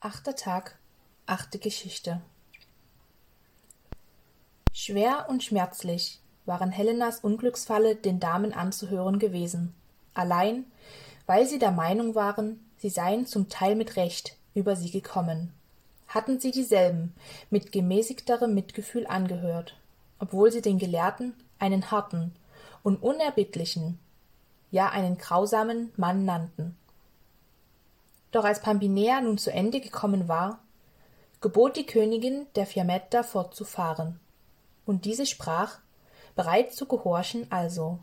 Achter Tag, achte Geschichte. Schwer und schmerzlich waren Helenas Unglücksfalle den Damen anzuhören gewesen, allein weil sie der Meinung waren, sie seien zum Teil mit Recht über sie gekommen, hatten sie dieselben mit gemäßigterem Mitgefühl angehört, obwohl sie den Gelehrten einen harten und unerbittlichen, ja einen grausamen Mann nannten. Doch als Pampinea nun zu Ende gekommen war, gebot die Königin der Fiammetta fortzufahren, und diese sprach, bereit zu gehorchen also.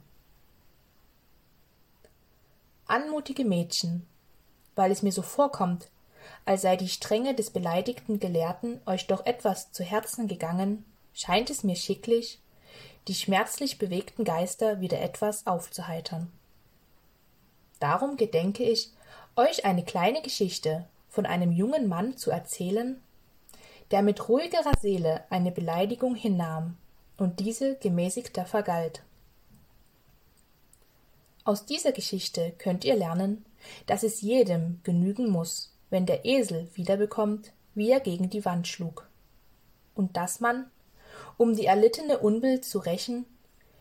Anmutige Mädchen, weil es mir so vorkommt, als sei die Strenge des beleidigten Gelehrten euch doch etwas zu Herzen gegangen, scheint es mir schicklich, die schmerzlich bewegten Geister wieder etwas aufzuheitern. Darum gedenke ich, euch eine kleine Geschichte von einem jungen Mann zu erzählen, der mit ruhigerer Seele eine Beleidigung hinnahm und diese gemäßigter vergalt. Aus dieser Geschichte könnt ihr lernen, dass es jedem genügen muss, wenn der Esel wiederbekommt, wie er gegen die Wand schlug, und dass man, um die erlittene Unbill zu rächen,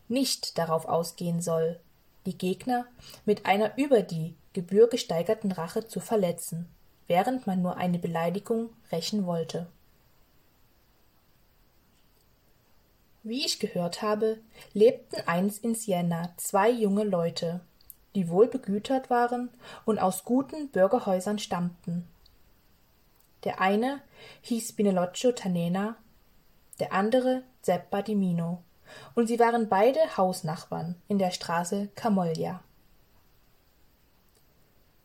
nicht darauf ausgehen soll, die Gegner mit einer über die Gebühr gesteigerten Rache zu verletzen, während man nur eine Beleidigung rächen wollte. Wie ich gehört habe, lebten einst in Siena zwei junge Leute, die wohl begütert waren und aus guten Bürgerhäusern stammten. Der eine hieß Spinelloccio Tanena, der andere Zeppa di Mino und sie waren beide Hausnachbarn in der Straße Camoglia.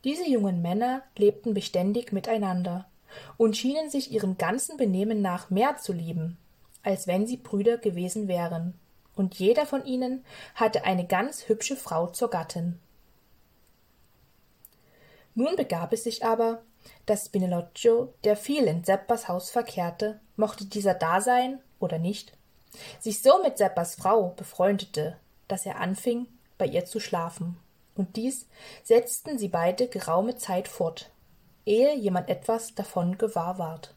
Diese jungen Männer lebten beständig miteinander und schienen sich ihrem ganzen Benehmen nach mehr zu lieben, als wenn sie Brüder gewesen wären, und jeder von ihnen hatte eine ganz hübsche Frau zur Gattin. Nun begab es sich aber, dass Spinelloccio, der viel in Seppas Haus verkehrte, mochte dieser da sein oder nicht, sich so mit Seppas Frau befreundete, dass er anfing, bei ihr zu schlafen. Und dies setzten sie beide geraume Zeit fort, ehe jemand etwas davon gewahr ward.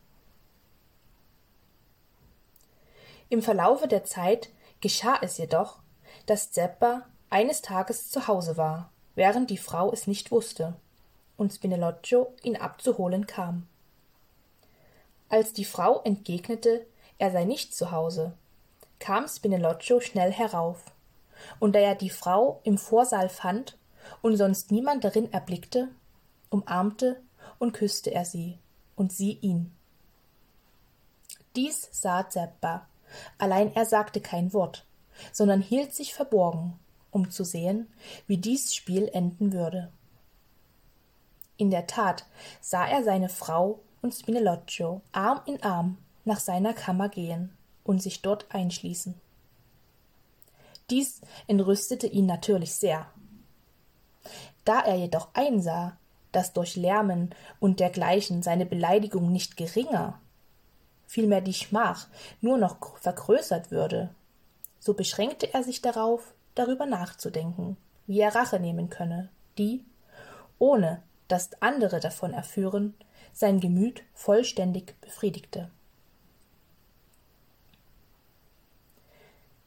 Im Verlaufe der Zeit geschah es jedoch, dass Zeppa eines Tages zu Hause war, während die Frau es nicht wusste, und Spinelloccio ihn abzuholen kam. Als die Frau entgegnete, er sei nicht zu Hause, kam Spinelloccio schnell herauf, und da er die Frau im Vorsaal fand und sonst niemand darin erblickte, umarmte und küsste er sie, und sie ihn. Dies sah Zeppa, allein er sagte kein Wort, sondern hielt sich verborgen, um zu sehen, wie dies Spiel enden würde. In der Tat sah er seine Frau und Spinelloccio Arm in Arm nach seiner Kammer gehen und sich dort einschließen. Dies entrüstete ihn natürlich sehr. Da er jedoch einsah, dass durch Lärmen und dergleichen seine Beleidigung nicht geringer, vielmehr die Schmach nur noch vergrößert würde, so beschränkte er sich darauf, darüber nachzudenken, wie er Rache nehmen könne, die, ohne dass andere davon erführen, sein Gemüt vollständig befriedigte.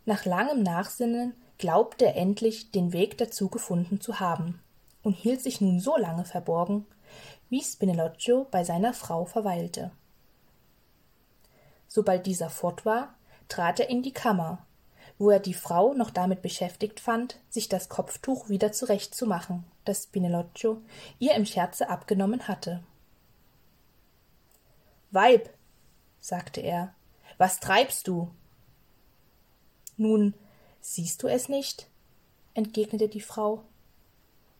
Nach langem Nachsinnen glaubte er endlich den Weg dazu gefunden zu haben und hielt sich nun so lange verborgen, wie Spinelloccio bei seiner Frau verweilte. Sobald dieser fort war, trat er in die Kammer, wo er die Frau noch damit beschäftigt fand, sich das Kopftuch wieder zurechtzumachen, das Spinelloccio ihr im Scherze abgenommen hatte. Weib, sagte er, was treibst du? Nun, siehst du es nicht? entgegnete die Frau.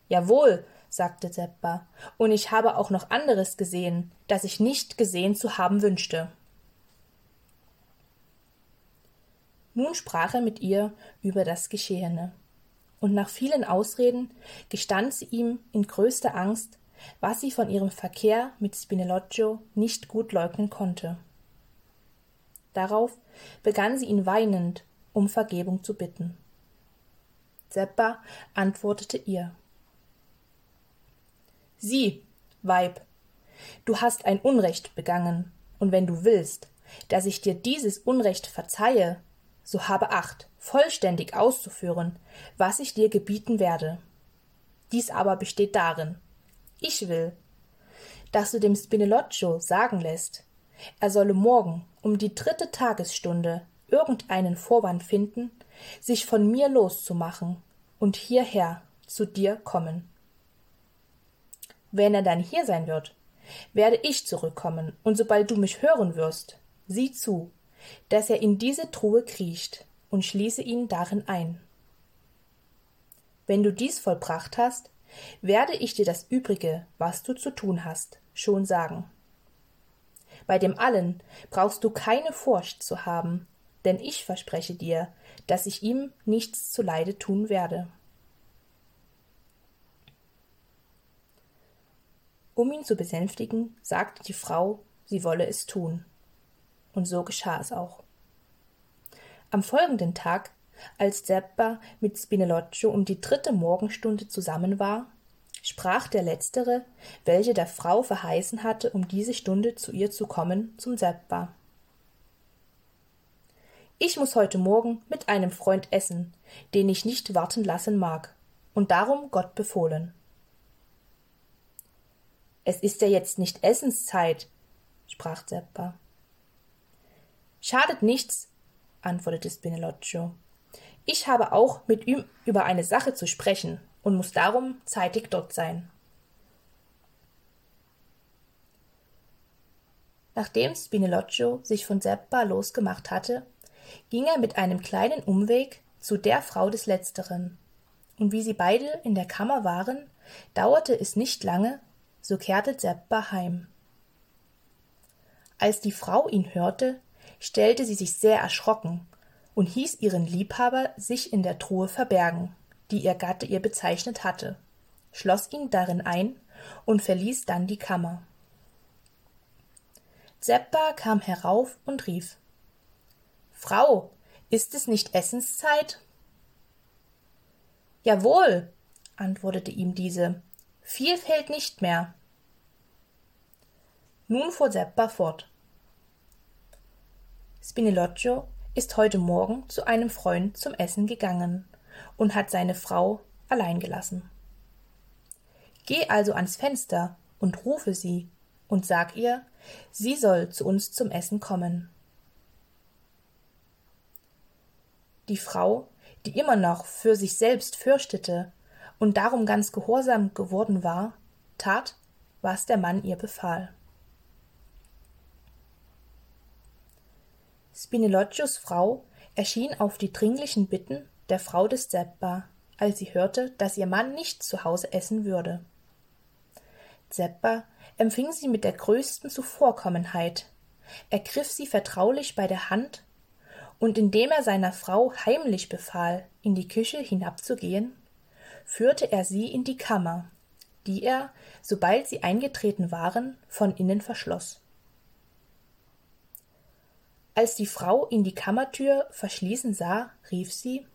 Jawohl, sagte Seppa, und ich habe auch noch anderes gesehen, das ich nicht gesehen zu haben wünschte. Nun sprach er mit ihr über das Geschehene, und nach vielen Ausreden gestand sie ihm in größter Angst, was sie von ihrem Verkehr mit Spinelloccio nicht gut leugnen konnte. Darauf begann sie ihn weinend um Vergebung zu bitten. Seppa antwortete ihr. Sieh, Weib, Du hast ein Unrecht begangen, und wenn du willst, dass ich dir dieses Unrecht verzeihe, so habe Acht, vollständig auszuführen, was ich dir gebieten werde. Dies aber besteht darin, ich will, dass du dem Spinelloccio sagen lässt, er solle morgen um die dritte Tagesstunde irgendeinen Vorwand finden, sich von mir loszumachen und hierher zu dir kommen. Wenn er dann hier sein wird, werde ich zurückkommen, und sobald du mich hören wirst, sieh zu, dass er in diese Truhe kriecht und schließe ihn darin ein. Wenn du dies vollbracht hast, werde ich dir das Übrige, was du zu tun hast, schon sagen. Bei dem allen brauchst du keine Furcht zu haben, denn ich verspreche dir, dass ich ihm nichts zuleide tun werde. Um ihn zu besänftigen, sagte die Frau, sie wolle es tun. Und so geschah es auch. Am folgenden Tag, als Zeppa mit Spinelloccio um die dritte Morgenstunde zusammen war, sprach der Letztere, welche der Frau verheißen hatte, um diese Stunde zu ihr zu kommen, zum Zeppa. Ich muss heute Morgen mit einem Freund essen, den ich nicht warten lassen mag, und darum Gott befohlen. Es ist ja jetzt nicht Essenszeit, sprach Zeppa. Schadet nichts, antwortete Spinelloccio. Ich habe auch mit ihm über eine Sache zu sprechen und muss darum zeitig dort sein. Nachdem Spinelloccio sich von Seppa losgemacht hatte, ging er mit einem kleinen Umweg zu der Frau des Letzteren. Und wie sie beide in der Kammer waren, dauerte es nicht lange, so kehrte Seppa heim. Als die Frau ihn hörte, stellte sie sich sehr erschrocken und hieß ihren Liebhaber sich in der Truhe verbergen, die ihr Gatte ihr bezeichnet hatte, schloss ihn darin ein und verließ dann die Kammer. Zeppa kam herauf und rief Frau, ist es nicht Essenszeit? Jawohl, antwortete ihm diese, viel fehlt nicht mehr. Nun fuhr Zeppa fort. Spinelloccio ist heute Morgen zu einem Freund zum Essen gegangen und hat seine Frau allein gelassen. Geh also ans Fenster und rufe sie und sag ihr, sie soll zu uns zum Essen kommen. Die Frau, die immer noch für sich selbst fürchtete und darum ganz gehorsam geworden war, tat, was der Mann ihr befahl. Spinelloccios Frau erschien auf die dringlichen Bitten der Frau des Zeppa, als sie hörte, dass ihr Mann nicht zu Hause essen würde. Zeppa empfing sie mit der größten Zuvorkommenheit, ergriff sie vertraulich bei der Hand, und indem er seiner Frau heimlich befahl, in die Küche hinabzugehen, führte er sie in die Kammer, die er, sobald sie eingetreten waren, von innen verschloss. Als die Frau in die Kammertür verschließen sah, rief sie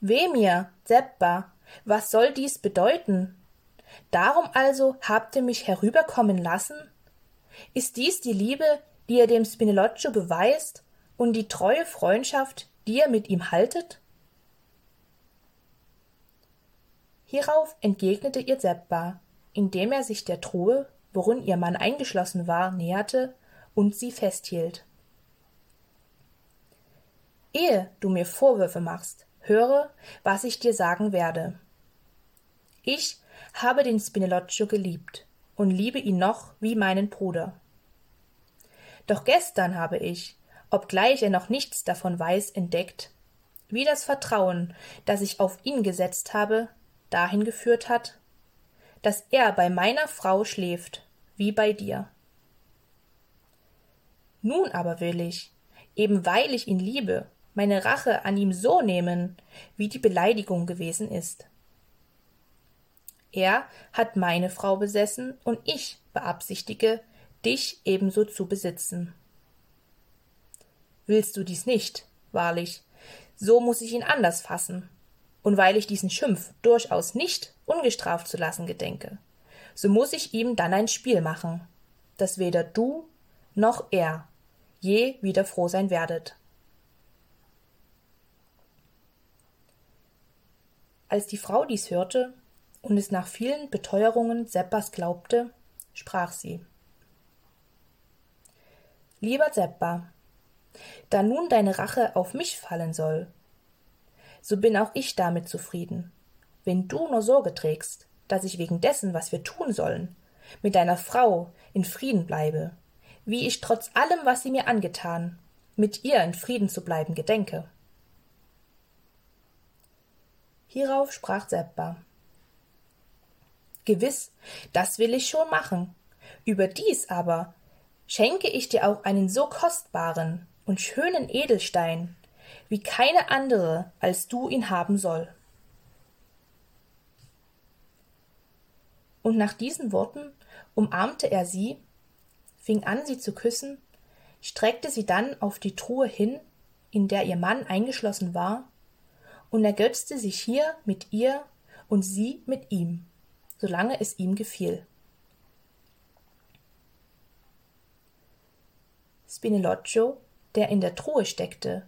Weh mir, Zeppa, was soll dies bedeuten? Darum also habt ihr mich herüberkommen lassen? Ist dies die Liebe, die ihr dem Spinelloccio beweist, und die treue Freundschaft, die ihr mit ihm haltet? Hierauf entgegnete ihr Zeppa, indem er sich der Truhe, worin ihr Mann eingeschlossen war, näherte und sie festhielt. Ehe du mir Vorwürfe machst, höre, was ich dir sagen werde. Ich habe den Spinelloccio geliebt und liebe ihn noch wie meinen Bruder. Doch gestern habe ich, obgleich er noch nichts davon weiß, entdeckt, wie das Vertrauen, das ich auf ihn gesetzt habe, dahin geführt hat, dass er bei meiner Frau schläft, wie bei dir. Nun aber will ich, eben weil ich ihn liebe, meine Rache an ihm so nehmen, wie die Beleidigung gewesen ist. Er hat meine Frau besessen und ich beabsichtige, dich ebenso zu besitzen. Willst du dies nicht, wahrlich, so muss ich ihn anders fassen. Und weil ich diesen Schimpf durchaus nicht ungestraft zu lassen gedenke, so muss ich ihm dann ein Spiel machen, dass weder du noch er je wieder froh sein werdet. Als die Frau dies hörte und es nach vielen Beteuerungen Seppas glaubte, sprach sie Lieber Seppa, da nun deine Rache auf mich fallen soll, so bin auch ich damit zufrieden, wenn du nur Sorge trägst, dass ich wegen dessen, was wir tun sollen, mit deiner Frau in Frieden bleibe, wie ich trotz allem, was sie mir angetan, mit ihr in Frieden zu bleiben gedenke. Hierauf sprach Seppa Gewiss, das will ich schon machen. Überdies aber schenke ich dir auch einen so kostbaren und schönen Edelstein, wie keine andere als du ihn haben soll. Und nach diesen Worten umarmte er sie, fing an, sie zu küssen, streckte sie dann auf die Truhe hin, in der ihr Mann eingeschlossen war, und ergötzte sich hier mit ihr und sie mit ihm, solange es ihm gefiel. Spinelloccio, der in der Truhe steckte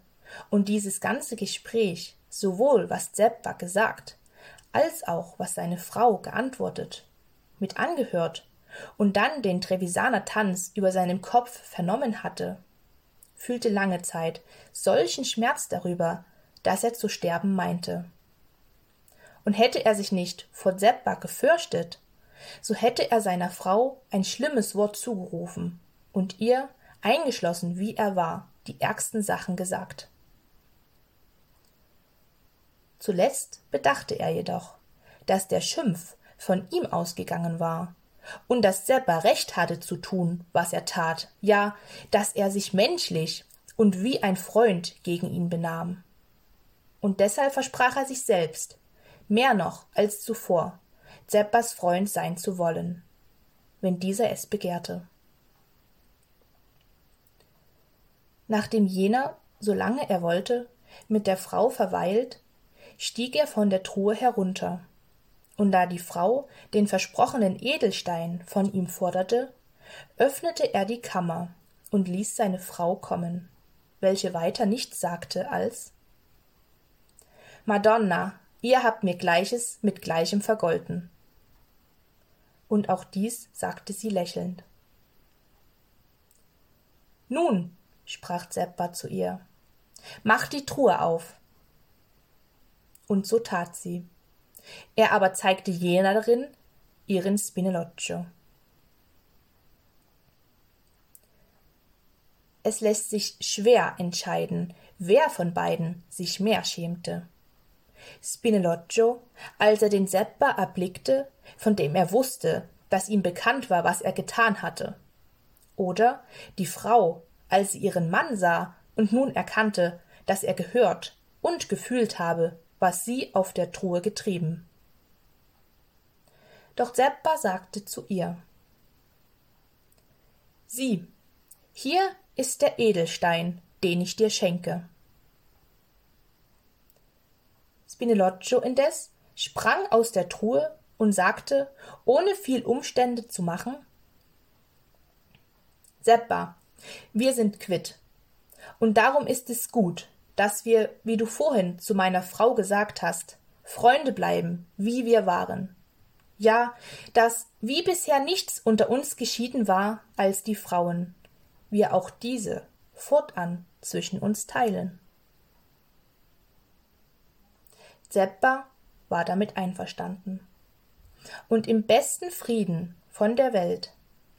und dieses ganze Gespräch, sowohl was Zeppa gesagt, als auch was seine Frau geantwortet, mit angehört und dann den Trevisaner Tanz über seinem Kopf vernommen hatte, fühlte lange Zeit solchen Schmerz darüber, dass er zu sterben meinte. Und hätte er sich nicht vor Zeppa gefürchtet, so hätte er seiner Frau ein schlimmes Wort zugerufen und ihr, eingeschlossen wie er war, die ärgsten Sachen gesagt. Zuletzt bedachte er jedoch, dass der Schimpf von ihm ausgegangen war und dass Seppa recht hatte zu tun, was er tat, ja, dass er sich menschlich und wie ein Freund gegen ihn benahm. Und deshalb versprach er sich selbst, mehr noch als zuvor, Seppas Freund sein zu wollen, wenn dieser es begehrte. Nachdem jener, solange er wollte, mit der Frau verweilt, stieg er von der Truhe herunter. Und da die Frau den versprochenen Edelstein von ihm forderte, öffnete er die Kammer und ließ seine Frau kommen, welche weiter nichts sagte als Madonna, ihr habt mir Gleiches mit Gleichem vergolten. Und auch dies sagte sie lächelnd. Nun, sprach Zeppa zu ihr, mach die Truhe auf und so tat sie. Er aber zeigte jener darin ihren Spinelloccio. Es lässt sich schwer entscheiden, wer von beiden sich mehr schämte. Spinelloccio, als er den Seppa erblickte, von dem er wusste, dass ihm bekannt war, was er getan hatte. Oder die Frau, als sie ihren Mann sah und nun erkannte, dass er gehört und gefühlt habe, was sie auf der Truhe getrieben. Doch Zeppa sagte zu ihr Sieh, hier ist der Edelstein, den ich dir schenke. Spinelloccio indes sprang aus der Truhe und sagte, ohne viel Umstände zu machen Seppa, wir sind quitt. Und darum ist es gut, dass wir, wie du vorhin zu meiner Frau gesagt hast, Freunde bleiben, wie wir waren. Ja, dass wie bisher nichts unter uns geschieden war als die Frauen, wir auch diese fortan zwischen uns teilen. Zeppa war damit einverstanden. Und im besten Frieden von der Welt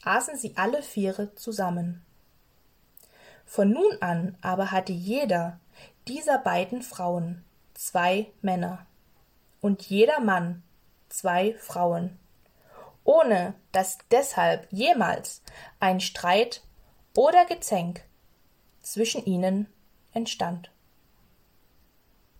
aßen sie alle Viere zusammen. Von nun an aber hatte jeder dieser beiden Frauen zwei Männer und jeder Mann zwei Frauen, ohne dass deshalb jemals ein Streit oder Gezänk zwischen ihnen entstand.